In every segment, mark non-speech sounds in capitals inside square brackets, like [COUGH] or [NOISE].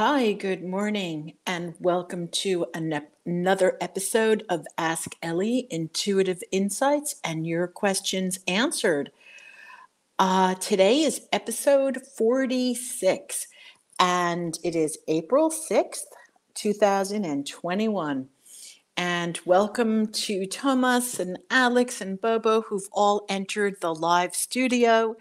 Hi, good morning, and welcome to an another episode of Ask Ellie Intuitive Insights and Your Questions Answered. Uh, today is episode 46, and it is April 6th, 2021. And welcome to Thomas and Alex and Bobo, who've all entered the live studio.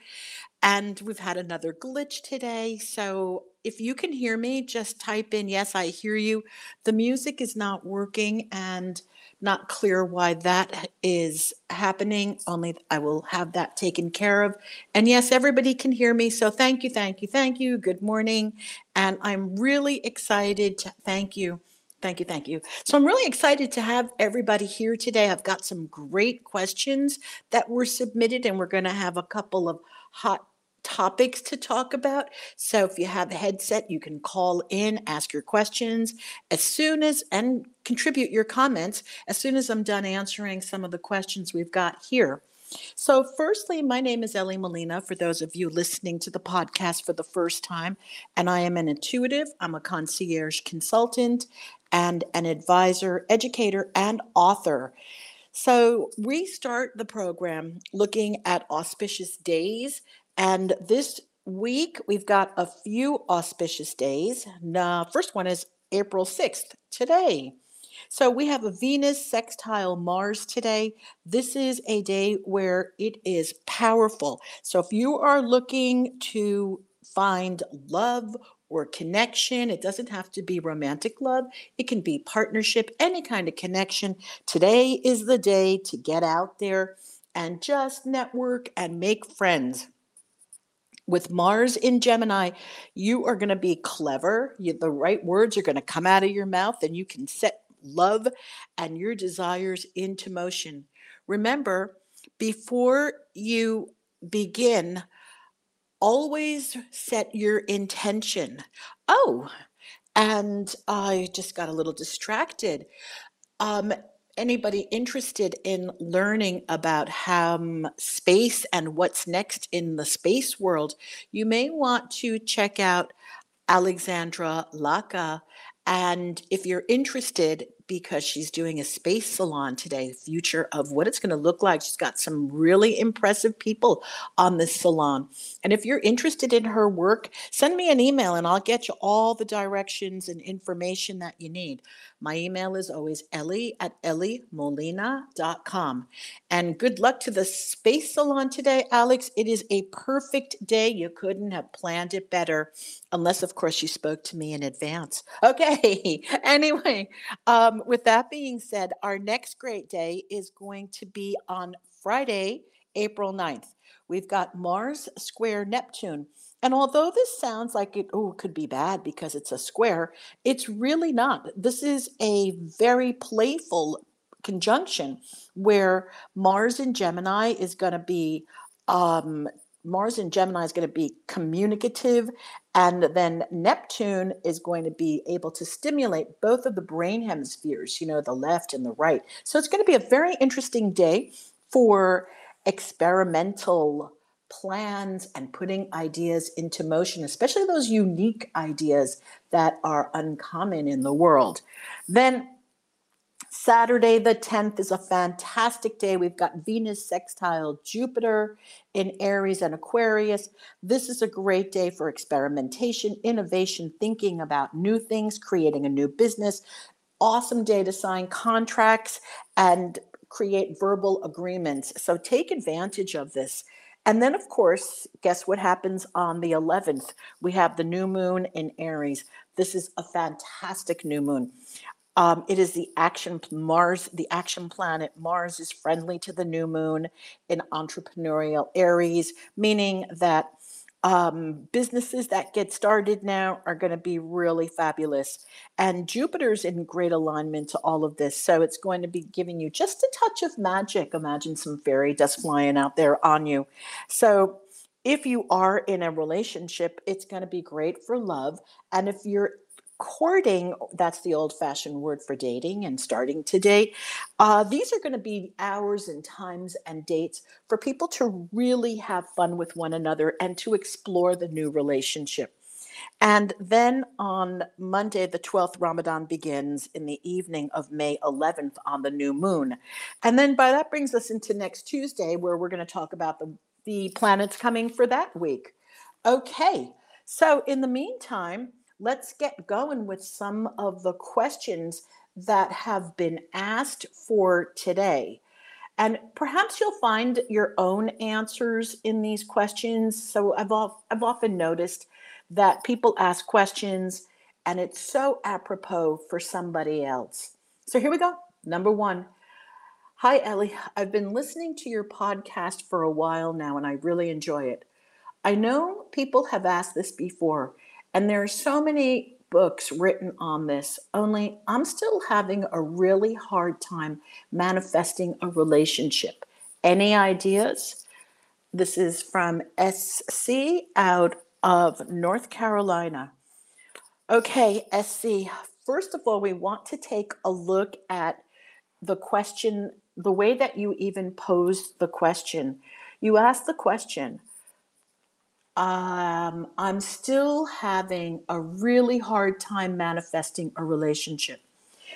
And we've had another glitch today. So if you can hear me, just type in, yes, I hear you. The music is not working and not clear why that is happening. Only I will have that taken care of. And yes, everybody can hear me. So thank you, thank you, thank you. Good morning. And I'm really excited to thank you. Thank you, thank you. So I'm really excited to have everybody here today. I've got some great questions that were submitted, and we're going to have a couple of hot topics to talk about. So if you have a headset, you can call in, ask your questions as soon as, and contribute your comments as soon as I'm done answering some of the questions we've got here. So, firstly, my name is Ellie Molina, for those of you listening to the podcast for the first time, and I am an intuitive, I'm a concierge consultant, and an advisor, educator, and author. So, we start the program looking at auspicious days and this week, we've got a few auspicious days. The first one is April 6th, today. So we have a Venus sextile Mars today. This is a day where it is powerful. So if you are looking to find love or connection, it doesn't have to be romantic love, it can be partnership, any kind of connection. Today is the day to get out there and just network and make friends with Mars in Gemini, you are going to be clever. You, the right words are going to come out of your mouth, and you can set love and your desires into motion. Remember, before you begin, always set your intention. Oh, and I just got a little distracted. Um, anybody interested in learning about um, space and what's next in the space world, you may want to check out Alexandra Laka. And if you're interested, because she's doing a space salon today, future of what it's going to look like. She's got some really impressive people on this salon. And if you're interested in her work, send me an email and I'll get you all the directions and information that you need. My email is always ellie at elliemolina.com. And good luck to the space salon today, Alex. It is a perfect day. You couldn't have planned it better, unless, of course, you spoke to me in advance. [LAUGHS] Okay. anyway, um, with that being said, our next great day is going to be on Friday, April 9th. We've got Mars square Neptune. And although this sounds like it oh, could be bad because it's a square, it's really not. This is a very playful conjunction where Mars in Gemini is going to be um, Mars in Gemini is going to be communicative, and then Neptune is going to be able to stimulate both of the brain hemispheres, you know, the left and the right. So it's going to be a very interesting day for experimental plans and putting ideas into motion, especially those unique ideas that are uncommon in the world. Then Saturday, the 10th, is a fantastic day. We've got Venus sextile Jupiter in Aries and Aquarius. This is a great day for experimentation, innovation, thinking about new things, creating a new business. Awesome day to sign contracts and create verbal agreements. So take advantage of this. And then, of course, guess what happens on the 11th? We have the new moon in Aries. This is a fantastic new moon. Um, it is the action Mars, the action planet. Mars is friendly to the new moon in entrepreneurial Aries, meaning that um, businesses that get started now are going to be really fabulous. And Jupiter's in great alignment to all of this. So it's going to be giving you just a touch of magic. Imagine some fairy dust flying out there on you. So if you are in a relationship, it's going to be great for love. And if you're courting that's the old fashioned word for dating and starting to date uh, these are going to be hours and times and dates for people to really have fun with one another and to explore the new relationship And then on Monday, the 12th, Ramadan begins in the evening of May 11th on the new moon. And then by that brings us into next Tuesday, where we're going to talk about the, the planets coming for that week. Okay, so in the meantime, let's get going with some of the questions that have been asked for today. And perhaps you'll find your own answers in these questions. So I've, I've often noticed that people ask questions and it's so apropos for somebody else. So here we go. Number one Hi, Ellie. I've been listening to your podcast for a while now and I really enjoy it. I know people have asked this before, and there are so many books written on this, only I'm still having a really hard time manifesting a relationship. Any ideas? This is from SC out of North Carolina. Okay, SC, first of all, we want to take a look at the question, the way that you even posed the question. You asked the question, um, I'm still having a really hard time manifesting a relationship.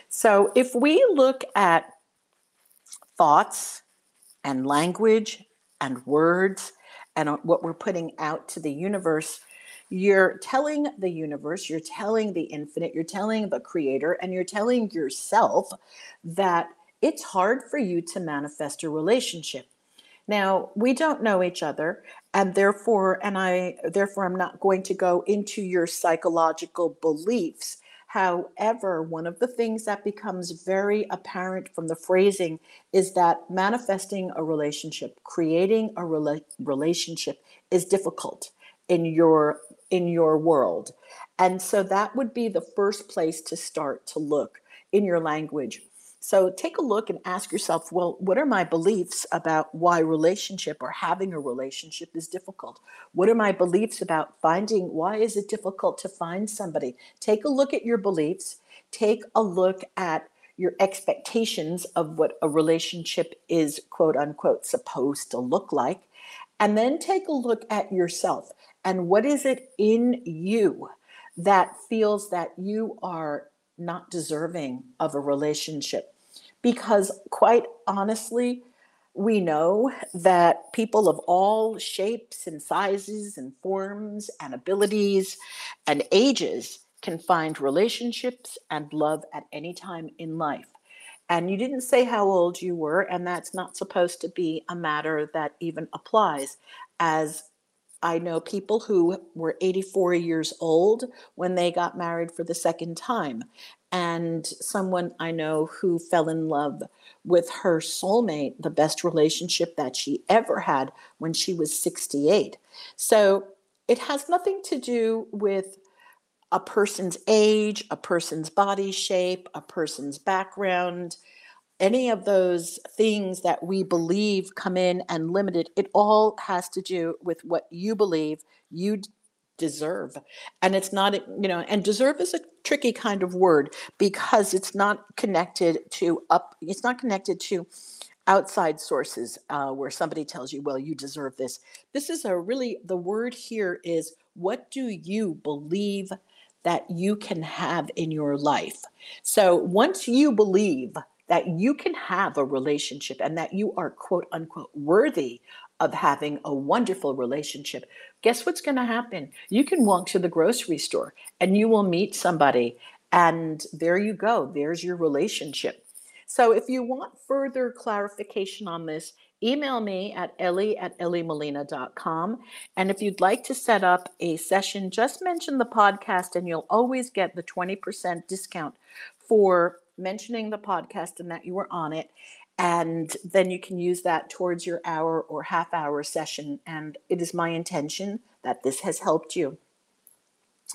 So if we look at thoughts and language and words and what we're putting out to the universe, you're telling the universe, you're telling the infinite, you're telling the creator, and you're telling yourself that it's hard for you to manifest a relationship. Now, we don't know each other, and therefore, and I therefore I'm not going to go into your psychological beliefs. However, one of the things that becomes very apparent from the phrasing is that manifesting a relationship, creating a rela- relationship is difficult in your in your world. And so that would be the first place to start to look in your language. So take a look and ask yourself, well, what are my beliefs about why relationship or having a relationship is difficult? What are my beliefs about finding why is it difficult to find somebody? Take a look at your beliefs, take a look at your expectations of what a relationship is quote unquote supposed to look like, and then take a look at yourself and what is it in you that feels that you are not deserving of a relationship. Because, quite honestly, we know that people of all shapes and sizes and forms and abilities and ages can find relationships and love at any time in life. And you didn't say how old you were, and that's not supposed to be a matter that even applies as I know people who were 84 years old when they got married for the second time. And someone I know who fell in love with her soulmate, the best relationship that she ever had when she was 68. So it has nothing to do with a person's age, a person's body shape, a person's background any of those things that we believe come in and limited, it all has to do with what you believe you deserve. And it's not, you know, and deserve is a tricky kind of word because it's not connected to up, it's not connected to outside sources uh, where somebody tells you, well, you deserve this. This is a really, the word here is what do you believe that you can have in your life? So once you believe that you can have a relationship and that you are quote unquote worthy of having a wonderful relationship, guess what's going to happen? You can walk to the grocery store and you will meet somebody, and there you go. There's your relationship. So, if you want further clarification on this, email me at ellie at elliemolina.com. And if you'd like to set up a session, just mention the podcast and you'll always get the 20% discount for mentioning the podcast and that you were on it. And then you can use that towards your hour or half hour session. And it is my intention that this has helped you.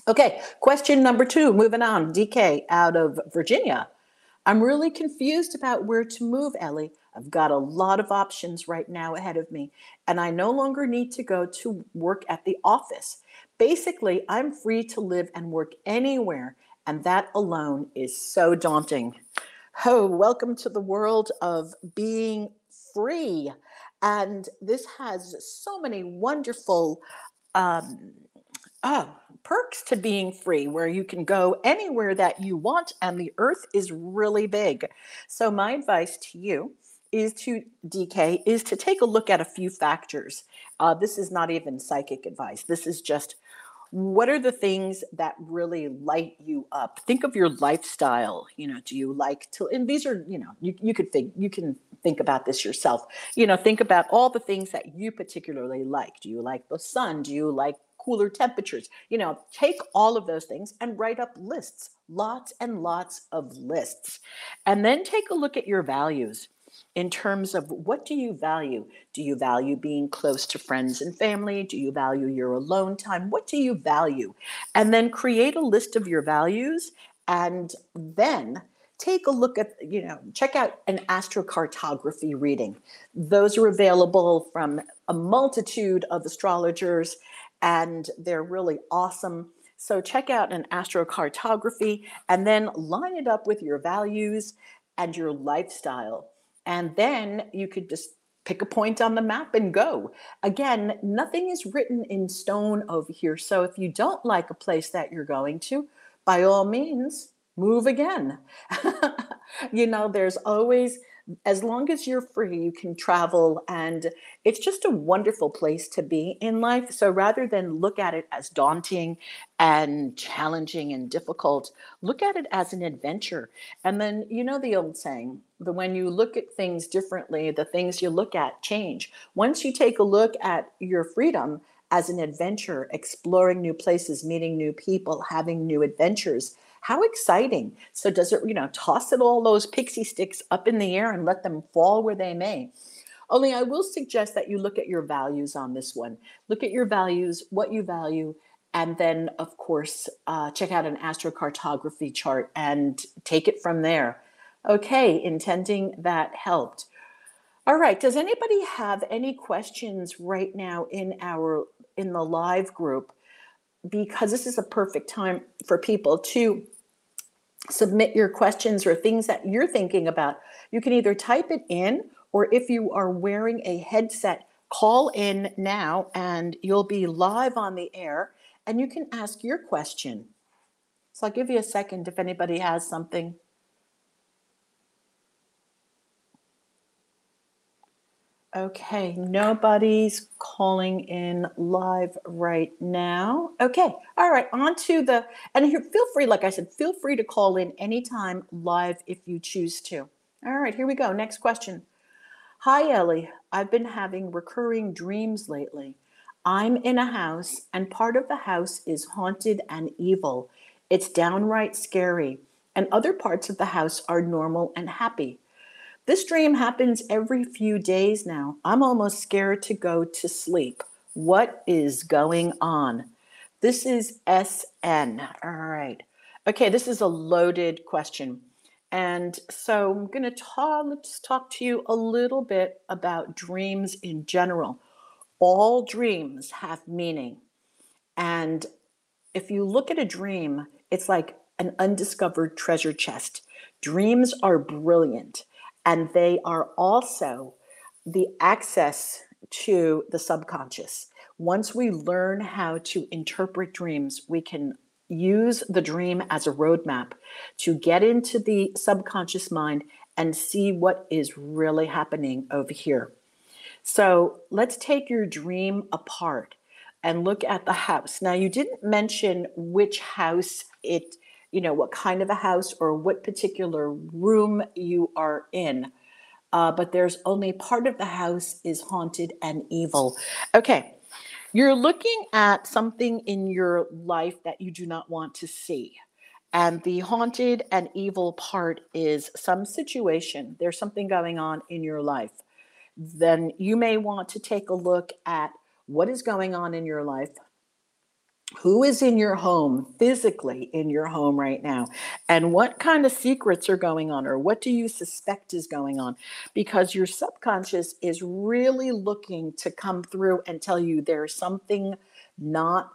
Okay, question number two, moving on. DK out of Virginia. I'm really confused about where to move, Ellie. I've got a lot of options right now ahead of me, and I no longer need to go to work at the office. Basically, I'm free to live and work anywhere and that alone is so daunting. Oh, welcome to the world of being free. And this has so many wonderful um, Oh, perks to being free, where you can go anywhere that you want, and the earth is really big. So, my advice to you is to DK is to take a look at a few factors. Uh, this is not even psychic advice. This is just what are the things that really light you up? Think of your lifestyle you know do you like to and these are you know you, you could think you can think about this yourself. You know think about all the things that you particularly like. Do you like the sun? Do you like cooler temperatures? You know take all of those things and write up lists lots and lots of lists. And then take a look at your values in terms of what do you value? Do you value being close to friends and family? Do you value your alone time? What do you value? And then create a list of your values and then take a look at, you know, check out an astrocartography reading. Those are available from a multitude of astrologers and they're really awesome. So check out an astrocartography and then line it up with your values and your lifestyle and then you could just pick a point on the map and go. Again, nothing is written in stone over here. So if you don't like a place that you're going to, by all means, move again. [LAUGHS] you know, there's always as long as you're free, you can travel, and it's just a wonderful place to be in life. So rather than look at it as daunting and challenging and difficult, look at it as an adventure. And then, you know, the old saying, the when you look at things differently, the things you look at change. Once you take a look at your freedom as an adventure, exploring new places, meeting new people, having new adventures, how exciting. So, does it, you know, toss it all those pixie sticks up in the air and let them fall where they may? Only I will suggest that you look at your values on this one. Look at your values, what you value, and then, of course, uh, check out an astrocartography chart and take it from there. Okay, intending that helped. All right, does anybody have any questions right now in our in the live group? Because this is a perfect time for people to submit your questions or things that you're thinking about. You can either type it in or if you are wearing a headset, call in now and you'll be live on the air and you can ask your question. So I'll give you a second if anybody has something. Okay, nobody's calling in live right now. Okay, all right, on to the, and here, feel free, like I said, feel free to call in anytime live if you choose to. All right, here we go. Next question. Hi, Ellie. I've been having recurring dreams lately. I'm in a house, and part of the house is haunted and evil. It's downright scary, and other parts of the house are normal and happy. This dream happens every few days now. I'm almost scared to go to sleep. What is going on? This is SN. All right. Okay, this is a loaded question. And so I'm going to talk let's talk to you a little bit about dreams in general. All dreams have meaning. And if you look at a dream, it's like an undiscovered treasure chest. Dreams are brilliant and they are also the access to the subconscious. Once we learn how to interpret dreams, we can use the dream as a roadmap to get into the subconscious mind and see what is really happening over here. So let's take your dream apart and look at the house. Now, you didn't mention which house it you know, what kind of a house or what particular room you are in. Uh, but there's only part of the house is haunted and evil. Okay, you're looking at something in your life that you do not want to see. And the haunted and evil part is some situation, there's something going on in your life. Then you may want to take a look at what is going on in your life, who is in your home physically in your home right now and what kind of secrets are going on or what do you suspect is going on? Because your subconscious is really looking to come through and tell you there's something not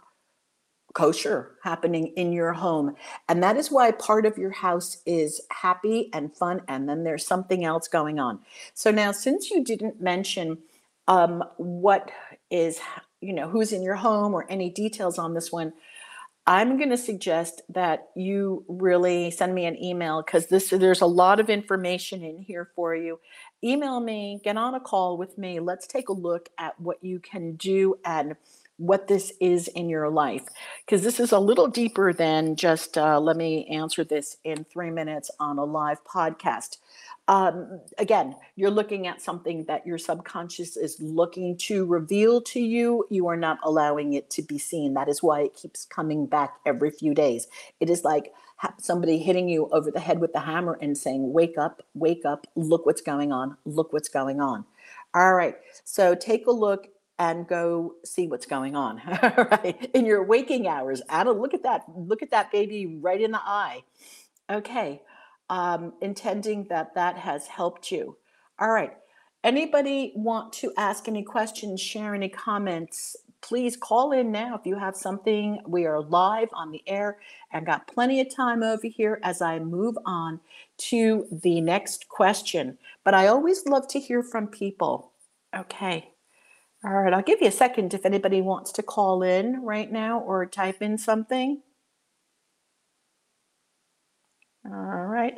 kosher happening in your home. And that is why part of your house is happy and fun and then there's something else going on. So now since you didn't mention um, what is you know, who's in your home or any details on this one, I'm going to suggest that you really send me an email because this there's a lot of information in here for you. Email me, get on a call with me. Let's take a look at what you can do and what this is in your life because this is a little deeper than just uh, let me answer this in three minutes on a live podcast um, again, you're looking at something that your subconscious is looking to reveal to you. You are not allowing it to be seen. That is why it keeps coming back every few days. It is like somebody hitting you over the head with the hammer and saying, Wake up, wake up, look what's going on, look what's going on. All right, so take a look and go see what's going on all [LAUGHS] right in your waking hours anna look at that look at that baby right in the eye okay um, intending that that has helped you. All right. Anybody want to ask any questions, share any comments? Please call in now if you have something. We are live on the air and got plenty of time over here as I move on to the next question. But I always love to hear from people. Okay. All right. I'll give you a second if anybody wants to call in right now or type in something. All right.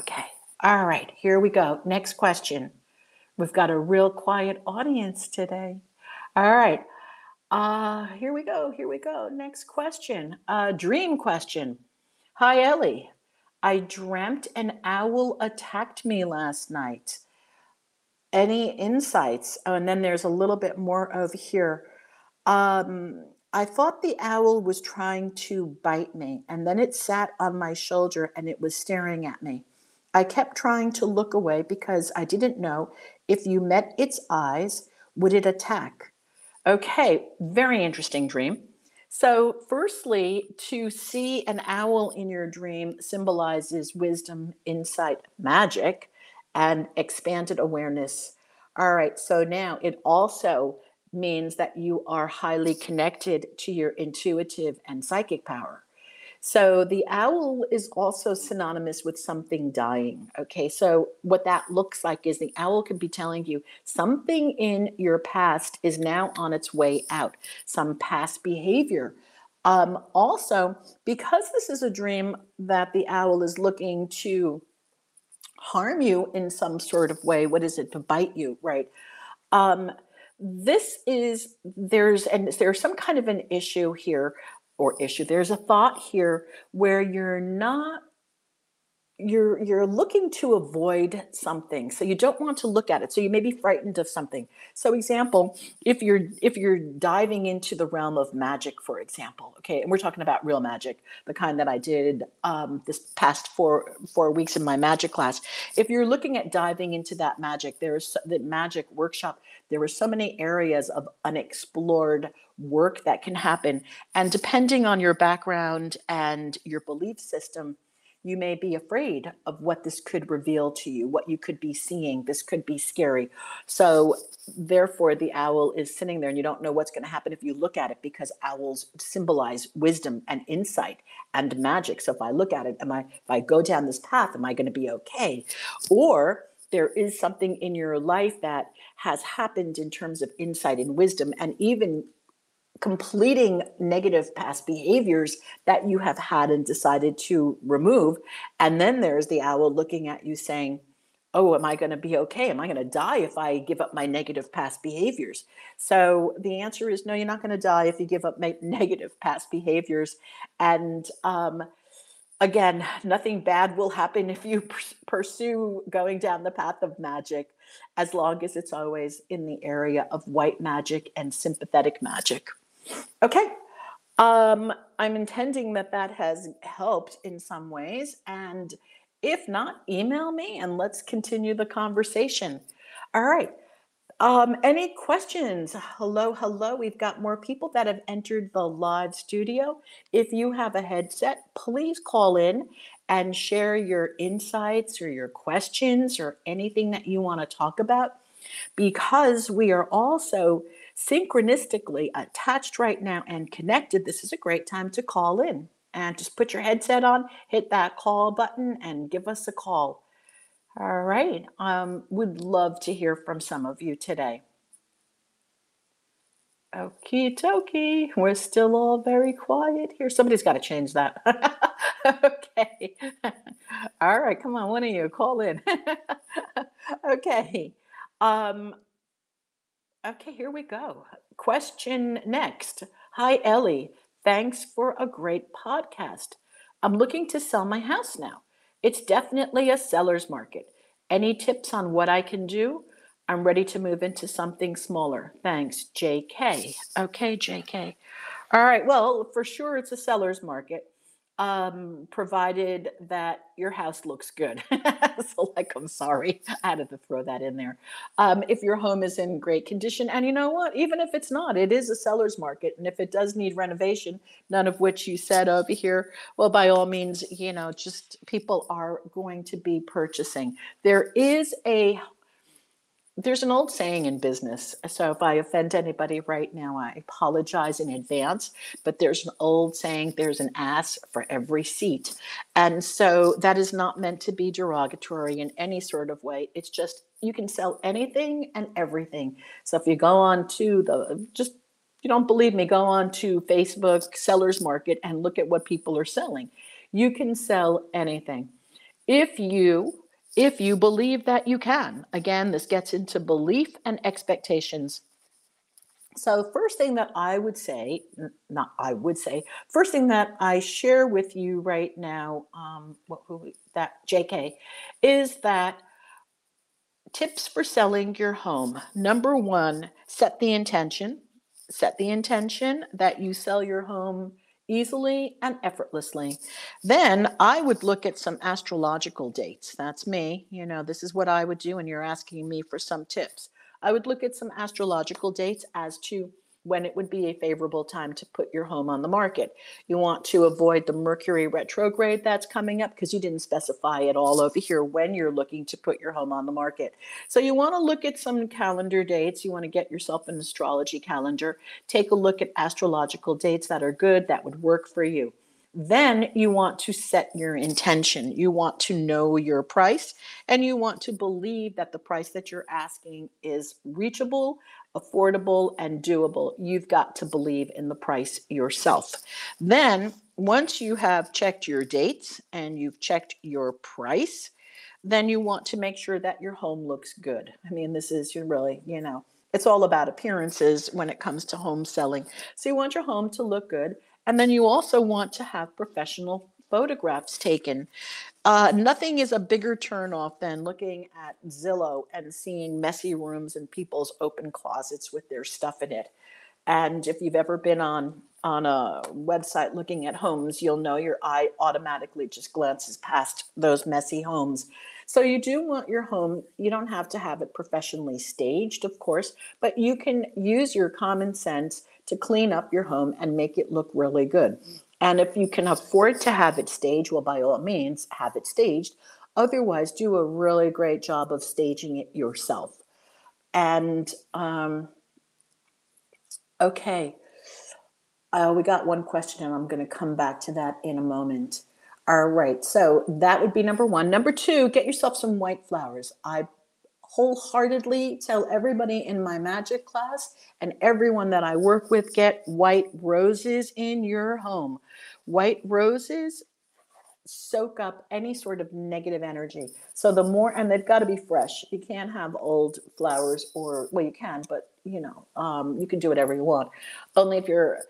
Okay. All right. Here we go. Next question. We've got a real quiet audience today. All right. Uh, here we go. Here we go. Next question. Uh, dream question. Hi, Ellie. I dreamt an owl attacked me last night. Any insights? Oh, and then there's a little bit more over here. Um, I thought the owl was trying to bite me, and then it sat on my shoulder and it was staring at me. I kept trying to look away because I didn't know if you met its eyes, would it attack? Okay, very interesting dream. So, firstly, to see an owl in your dream symbolizes wisdom, insight, magic, and expanded awareness. All right, so now it also means that you are highly connected to your intuitive and psychic power. So the owl is also synonymous with something dying. Okay, so what that looks like is the owl could be telling you something in your past is now on its way out, some past behavior. Um, also, because this is a dream that the owl is looking to harm you in some sort of way, what is it to bite you, right? Um, this is there's and there's some kind of an issue here or issue there's a thought here where you're not you're you're looking to avoid something so you don't want to look at it so you may be frightened of something. So example if you're if you're diving into the realm of magic for example okay and we're talking about real magic the kind that i did um, this past four four weeks in my magic class. If you're looking at diving into that magic there's the magic workshop there are so many areas of unexplored work that can happen and depending on your background and your belief system you may be afraid of what this could reveal to you, what you could be seeing. This could be scary. So, therefore, the owl is sitting there and you don't know what's going to happen if you look at it because owls symbolize wisdom and insight and magic. So, if I look at it, am I, if I go down this path, am I going to be okay? Or there is something in your life that has happened in terms of insight and wisdom and even completing negative past behaviors that you have had and decided to remove. And then there's the owl looking at you saying, Oh, am I going to be okay? Am I going to die if I give up my negative past behaviors? So the answer is no, you're not going to die if you give up [LAUGHS] negative past behaviors. And um, again, nothing bad will happen if you pursue going down the path of magic, as long as it's always in the area of white magic and sympathetic magic. Okay. Um, I'm intending that that has helped in some ways. And if not, email me and let's continue the conversation. All right. Um, any questions? Hello, hello. We've got more people that have entered the live studio. If you have a headset, please call in and share your insights or your questions or anything that you want to talk about because we are also synchronistically attached right now and connected, this is a great time to call in. And just put your headset on, hit that call button, and give us a call. All right. Um, would love to hear from some of you today. Okie dokie. We're still all very quiet here. Somebody's got to change that. [LAUGHS] okay. [LAUGHS] All right. Come on. One of you call in. [LAUGHS] okay. Um, okay. Here we go. Question next. Hi, Ellie. Thanks for a great podcast. I'm looking to sell my house now. It's definitely a seller's market. Any tips on what I can do? I'm ready to move into something smaller. Thanks, JK. Okay, JK. All right. Well, for sure, it's a seller's market, um, provided that your house looks good. [LAUGHS] so, like, I'm sorry, [LAUGHS] I had to throw that in there. Um, if your home is in great condition, and you know what, even if it's not, it is a seller's market. And if it does need renovation, none of which you said over here, well, by all means, you know, just people are going to be purchasing. There is a there's an old saying in business. So if I offend anybody right now, I apologize in advance. But there's an old saying there's an ass for every seat. And so that is not meant to be derogatory in any sort of way. It's just you can sell anything and everything. So if you go on to the just you don't believe me, go on to Facebook Sellers Market and look at what people are selling. You can sell anything. If you if you believe that you can. Again, this gets into belief and expectations. So, first thing that I would say, not I would say, first thing that I share with you right now, um, what, that JK, is that tips for selling your home. Number one, set the intention. Set the intention that you sell your home easily and effortlessly. Then I would look at some astrological dates. That's me. You know, this is what I would do, and you're asking me for some tips. I would look at some astrological dates as to when it would be a favorable time to put your home on the market. You want to avoid the Mercury retrograde that's coming up because you didn't specify at all over here when you're looking to put your home on the market. So you want to look at some calendar dates. You want to get yourself an astrology calendar. Take a look at astrological dates that are good, that would work for you. Then you want to set your intention. You want to know your price and you want to believe that the price that you're asking is reachable, affordable, and doable. You've got to believe in the price yourself. Then, once you have checked your dates and you've checked your price, then you want to make sure that your home looks good. I mean, this is really, you know, it's all about appearances when it comes to home selling. So you want your home to look good. And then you also want to have professional photographs taken. Uh, nothing is a bigger turnoff than looking at Zillow and seeing messy rooms and people's open closets with their stuff in it. And if you've ever been on on a website looking at homes, you'll know your eye automatically just glances past those messy homes. So you do want your home, you don't have to have it professionally staged, of course, but you can use your common sense to clean up your home and make it look really good. And if you can afford to have it staged, well, by all means, have it staged. Otherwise, do a really great job of staging it yourself. And um, okay, uh, we got one question, and I'm going to come back to that in a moment. All right, so that would be number one. Number two, get yourself some white flowers. I wholeheartedly tell everybody in my magic class and everyone that I work with get white roses in your home. White roses soak up any sort of negative energy. So the more, and they've got to be fresh. You can't have old flowers, or well, you can, but you know, um, you can do whatever you want. Only if you're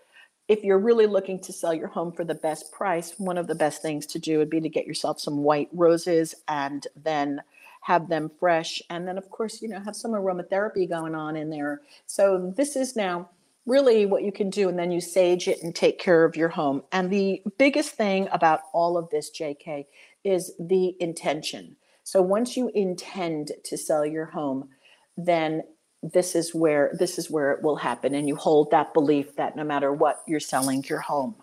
if you're really looking to sell your home for the best price, one of the best things to do would be to get yourself some white roses and then have them fresh. And then, of course, you know, have some aromatherapy going on in there. So this is now really what you can do. And then you sage it and take care of your home. And the biggest thing about all of this, JK, is the intention. So once you intend to sell your home, then this is where this is where it will happen and you hold that belief that no matter what you're selling your home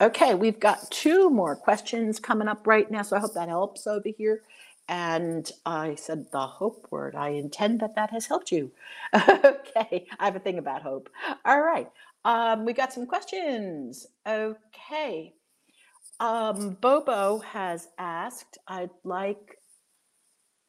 okay we've got two more questions coming up right now so i hope that helps over here and I said the hope word. I intend that that has helped you. [LAUGHS] okay, I have a thing about hope. All right, um, we got some questions. Okay, um, Bobo has asked. I'd like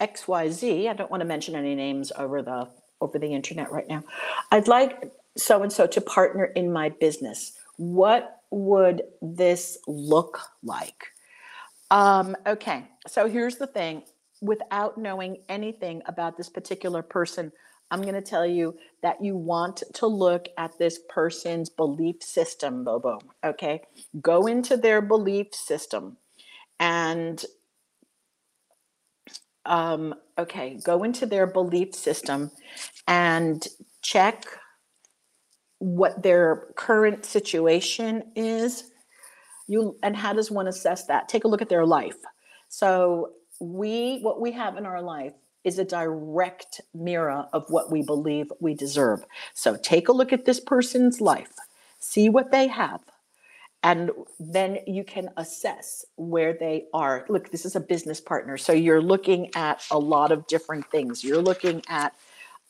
XYZ. I don't want to mention any names over the over the internet right now. I'd like so and so to partner in my business. What would this look like? Um, okay, so here's the thing without knowing anything about this particular person, I'm going to tell you that you want to look at this person's belief system, Bobo. Okay. Go into their belief system and, um, okay, go into their belief system and check what their current situation is. You and how does one assess that? Take a look at their life. So we what we have in our life is a direct mirror of what we believe we deserve. So take a look at this person's life, see what they have, and then you can assess where they are. Look, this is a business partner. So you're looking at a lot of different things. You're looking at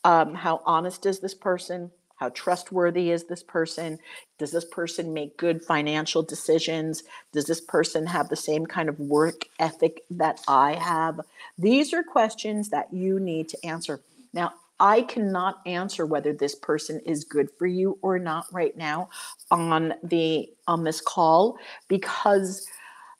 um, how honest is this person? How trustworthy is this person? Does this person make good financial decisions? Does this person have the same kind of work ethic that I have? These are questions that you need to answer. Now, I cannot answer whether this person is good for you or not right now on the on this call because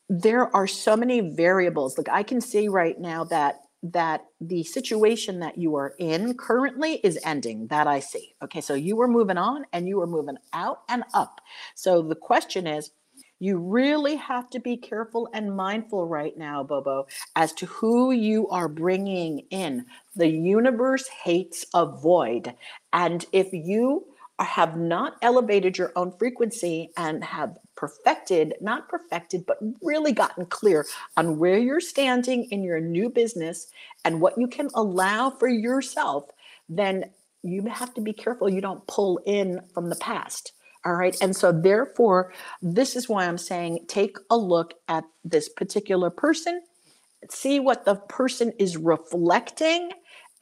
there are so many variables. Like I can see right now that that the situation that you are in currently is ending that i see. Okay so you were moving on and you were moving out and up. So the question is you really have to be careful and mindful right now bobo as to who you are bringing in. The universe hates a void. And if you have not elevated your own frequency and have perfected, not perfected, but really gotten clear on where you're standing in your new business and what you can allow for yourself, then you have to be careful you don't pull in from the past. All right. And so, therefore, this is why I'm saying take a look at this particular person, see what the person is reflecting,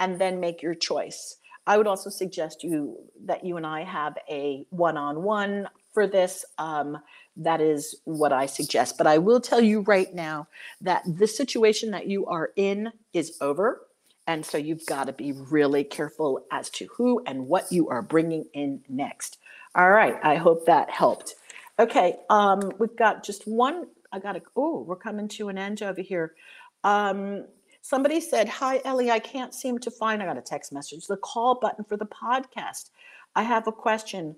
and then make your choice. I would also suggest you that you and I have a one-on-one for this. Um, that is what I suggest. But I will tell you right now that the situation that you are in is over. And so you've got to be really careful as to who and what you are bringing in next. All right. I hope that helped. Okay. Um, we've got just one. I got to, oh, we're coming to an end over here. Um, Somebody said, Hi, Ellie, I can't seem to find, I got a text message, the call button for the podcast. I have a question.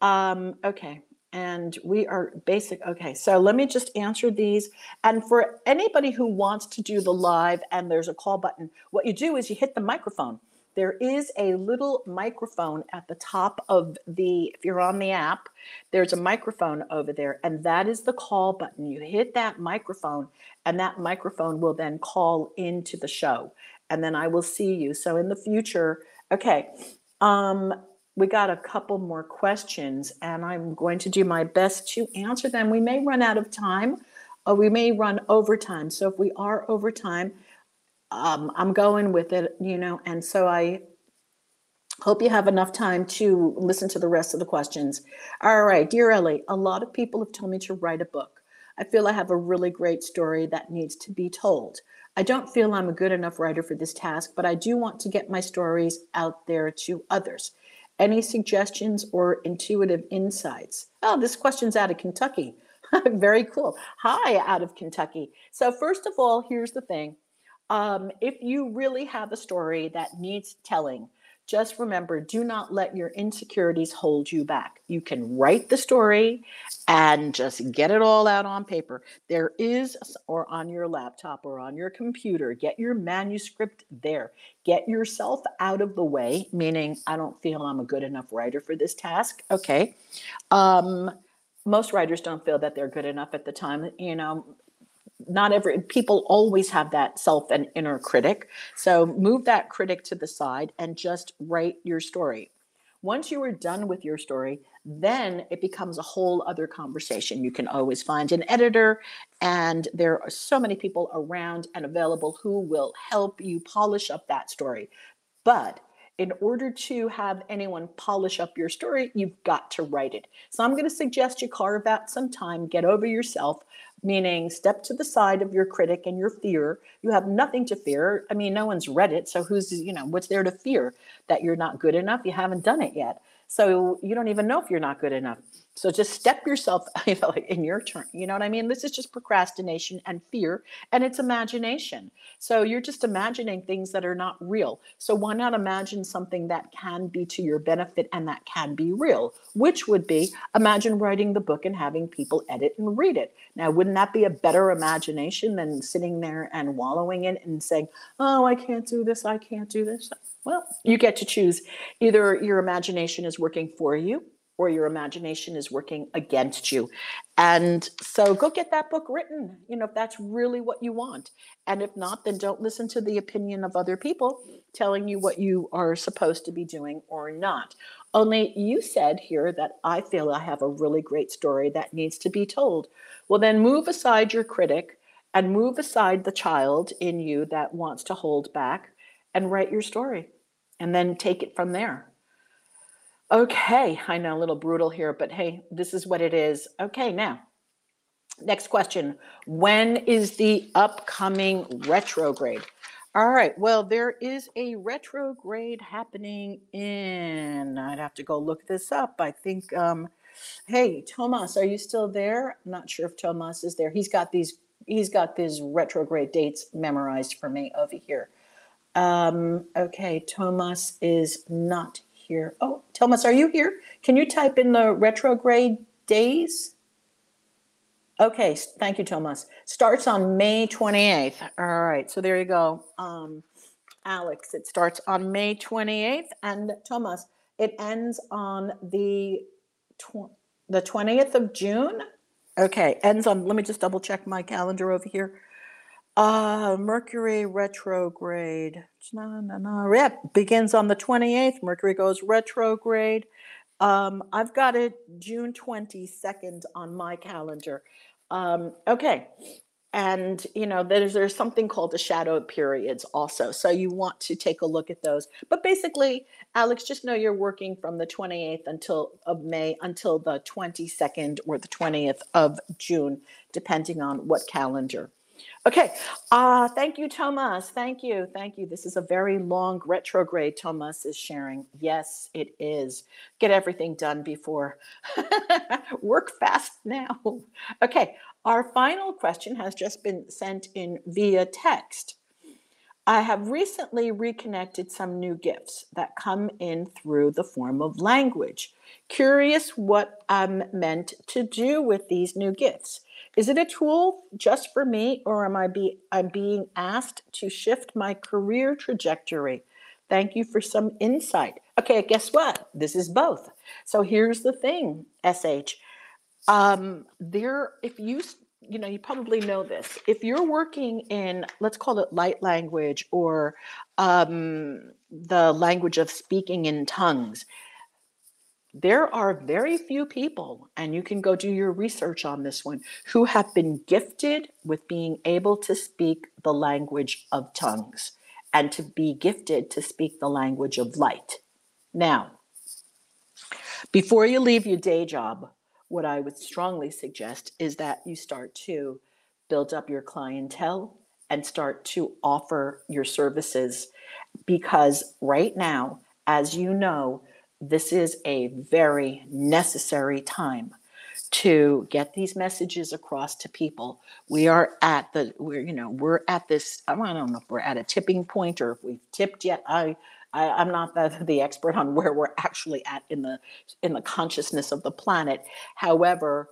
Um, okay. And we are basic. Okay. So let me just answer these. And for anybody who wants to do the live and there's a call button, what you do is you hit the microphone there is a little microphone at the top of the, if you're on the app, there's a microphone over there, and that is the call button. You hit that microphone, and that microphone will then call into the show, and then I will see you. So in the future, okay, um, we got a couple more questions, and I'm going to do my best to answer them. We may run out of time, or we may run over time. So if we are over time, um, I'm going with it, you know, and so I hope you have enough time to listen to the rest of the questions. All right, dear Ellie, a lot of people have told me to write a book. I feel I have a really great story that needs to be told. I don't feel I'm a good enough writer for this task, but I do want to get my stories out there to others. Any suggestions or intuitive insights? Oh, this question's out of Kentucky. [LAUGHS] Very cool. Hi, out of Kentucky. So, first of all, here's the thing um, if you really have a story that needs telling, just remember do not let your insecurities hold you back. You can write the story and just get it all out on paper. There is, or on your laptop or on your computer, get your manuscript there. Get yourself out of the way, meaning, I don't feel I'm a good enough writer for this task. Okay. Um, most writers don't feel that they're good enough at the time. You know, not every people always have that self and inner critic. So move that critic to the side and just write your story. Once you are done with your story, then it becomes a whole other conversation. You can always find an editor, and there are so many people around and available who will help you polish up that story. But in order to have anyone polish up your story, you've got to write it. So I'm going to suggest you carve out some time, get over yourself, meaning step to the side of your critic and your fear. You have nothing to fear. I mean, no one's read it, so who's, you know, what's there to fear? That you're not good enough? You haven't done it yet. So you don't even know if you're not good enough. So just step yourself [LAUGHS] in your turn. You know what I mean? This is just procrastination and fear, and it's imagination. So you're just imagining things that are not real. So why not imagine something that can be to your benefit and that can be real? Which would be imagine writing the book and having people edit and read it. Now, wouldn't that be a better imagination than sitting there and wallowing in it and saying, oh, I can't do this, I can't do this? Well, you get to choose. Either your imagination is working for you or your imagination is working against you. And so go get that book written, you know, if that's really what you want. And if not, then don't listen to the opinion of other people telling you what you are supposed to be doing or not. Only you said here that I feel I have a really great story that needs to be told. Well, then move aside your critic and move aside the child in you that wants to hold back and write your story and then take it from there. Okay, I know a little brutal here, but hey, this is what it is. Okay, now, next question. When is the upcoming retrograde? All right, well, there is a retrograde happening in, I'd have to go look this up. I think, um, hey, Tomas, are you still there? I'm not sure if Tomas is there. He's got these, he's got these retrograde dates memorized for me over here. Um, okay, Tomas is not here. Oh, Thomas, are you here? Can you type in the retrograde days? Okay, thank you, Thomas. Starts on May 28th. All right, so there you go. Um, Alex, it starts on May 28th. And Thomas, it ends on the, tw- the 20th of June. Okay, ends on, let me just double check my calendar over here. Uh, Mercury retrograde. No, no, no. Yeah, begins on the 28th. Mercury goes retrograde. Um, I've got it June 22nd on my calendar. Um, okay. And, you know, there's, there's something called the shadow periods also. So you want to take a look at those. But basically, Alex, just know you're working from the 28th until of May until the 22nd or the 20th of June, depending on what calendar. Okay. Uh, thank you, Thomas. Thank you. Thank you. This is a very long retrograde, Thomas is sharing. Yes, it is. Get everything done before. [LAUGHS] Work fast now. [LAUGHS] Okay. Our final question has just been sent in via text. I have recently reconnected some new gifts that come in through the form of language. Curious what I'm meant to do with these new gifts. Is it a tool just for me, or am I be I'm being asked to shift my career trajectory? Thank you for some insight. Okay, guess what? This is both. So here's the thing, SH. Um, there, if you you know, you probably know this. If you're working in, let's call it light language or um, the language of speaking in tongues, there are very few people, and you can go do your research on this one, who have been gifted with being able to speak the language of tongues and to be gifted to speak the language of light. Now, before you leave your day job, what I would strongly suggest is that you start to build up your clientele and start to offer your services because right now, as you know, this is a very necessary time to get these messages across to people. We are at the we're you know we're at this I don't know if we're at a tipping point or if we've tipped yet. I, I am not the, [LAUGHS] the expert on where we're actually at in the in the consciousness of the planet. However,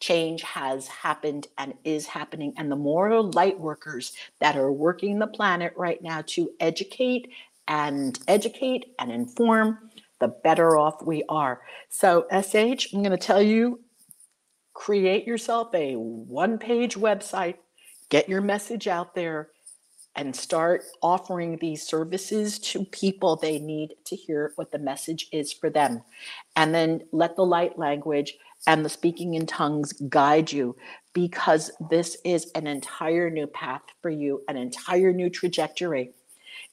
change has happened and is happening and the more light workers that are working the planet right now to educate and educate and inform the better off we are. So, SH, I'm going to tell you create yourself a one page website, get your message out there, and start offering these services to people they need to hear what the message is for them. And then let the light language and the speaking in tongues guide you because this is an entire new path for you, an entire new trajectory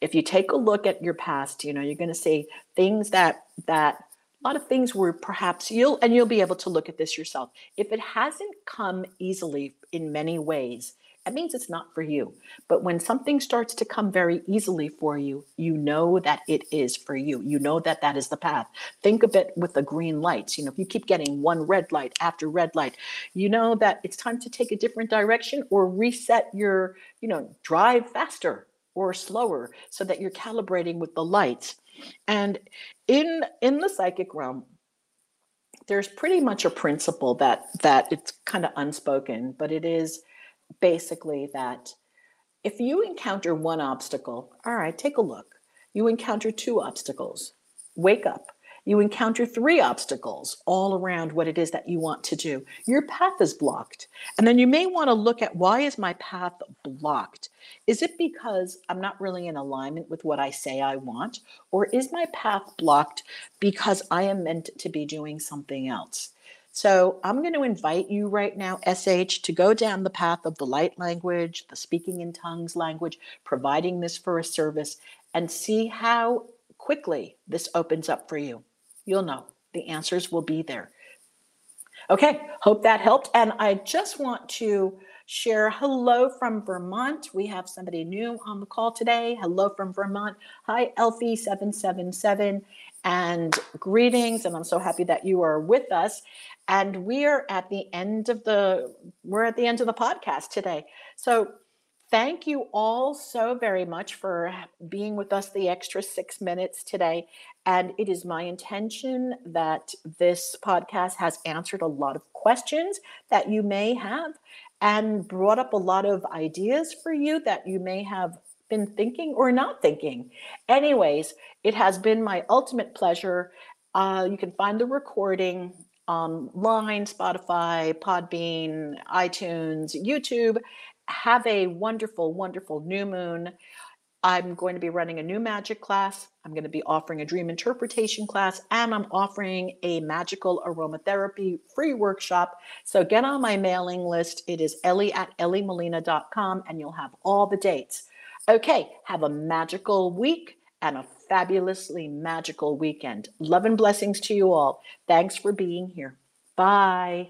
if you take a look at your past, you know, you're going to see things that that a lot of things were perhaps you'll and you'll be able to look at this yourself. If it hasn't come easily in many ways, it means it's not for you. But when something starts to come very easily for you, you know that it is for you. You know that that is the path. Think of it with the green lights. You know, if you keep getting one red light after red light, you know that it's time to take a different direction or reset your, you know, drive faster or slower so that you're calibrating with the lights. And in in the psychic realm, there's pretty much a principle that that it's kind of unspoken, but it is basically that if you encounter one obstacle, all right, take a look. You encounter two obstacles, wake up. You encounter three obstacles all around what it is that you want to do. Your path is blocked. And then you may want to look at why is my path blocked? Is it because I'm not really in alignment with what I say I want? Or is my path blocked because I am meant to be doing something else? So I'm going to invite you right now, SH, to go down the path of the light language, the speaking in tongues language, providing this for a service, and see how quickly this opens up for you. You'll know the answers will be there. Okay, hope that helped. And I just want to share hello from Vermont. We have somebody new on the call today. Hello from Vermont. Hi, Elfie777 and greetings and i'm so happy that you are with us. And we're at the end of the we're at the end of the podcast today. So thank you all so very much for being with us the extra six minutes today. And it is my intention that this podcast has answered a lot of questions that you may have and brought up a lot of ideas for you that you may have been thinking or not thinking. Anyways, it has been my ultimate pleasure. Uh, you can find the recording online, Spotify, Podbean, iTunes, YouTube. Have a wonderful, wonderful new moon. I'm going to be running a new magic class. I'm going to be offering a dream interpretation class, and I'm offering a magical aromatherapy free workshop. So get on my mailing list. It is ellie at elliemolina.com, and you'll have all the dates. Okay, have a magical week and a fabulously magical weekend. Love and blessings to you all. Thanks for being here. Bye.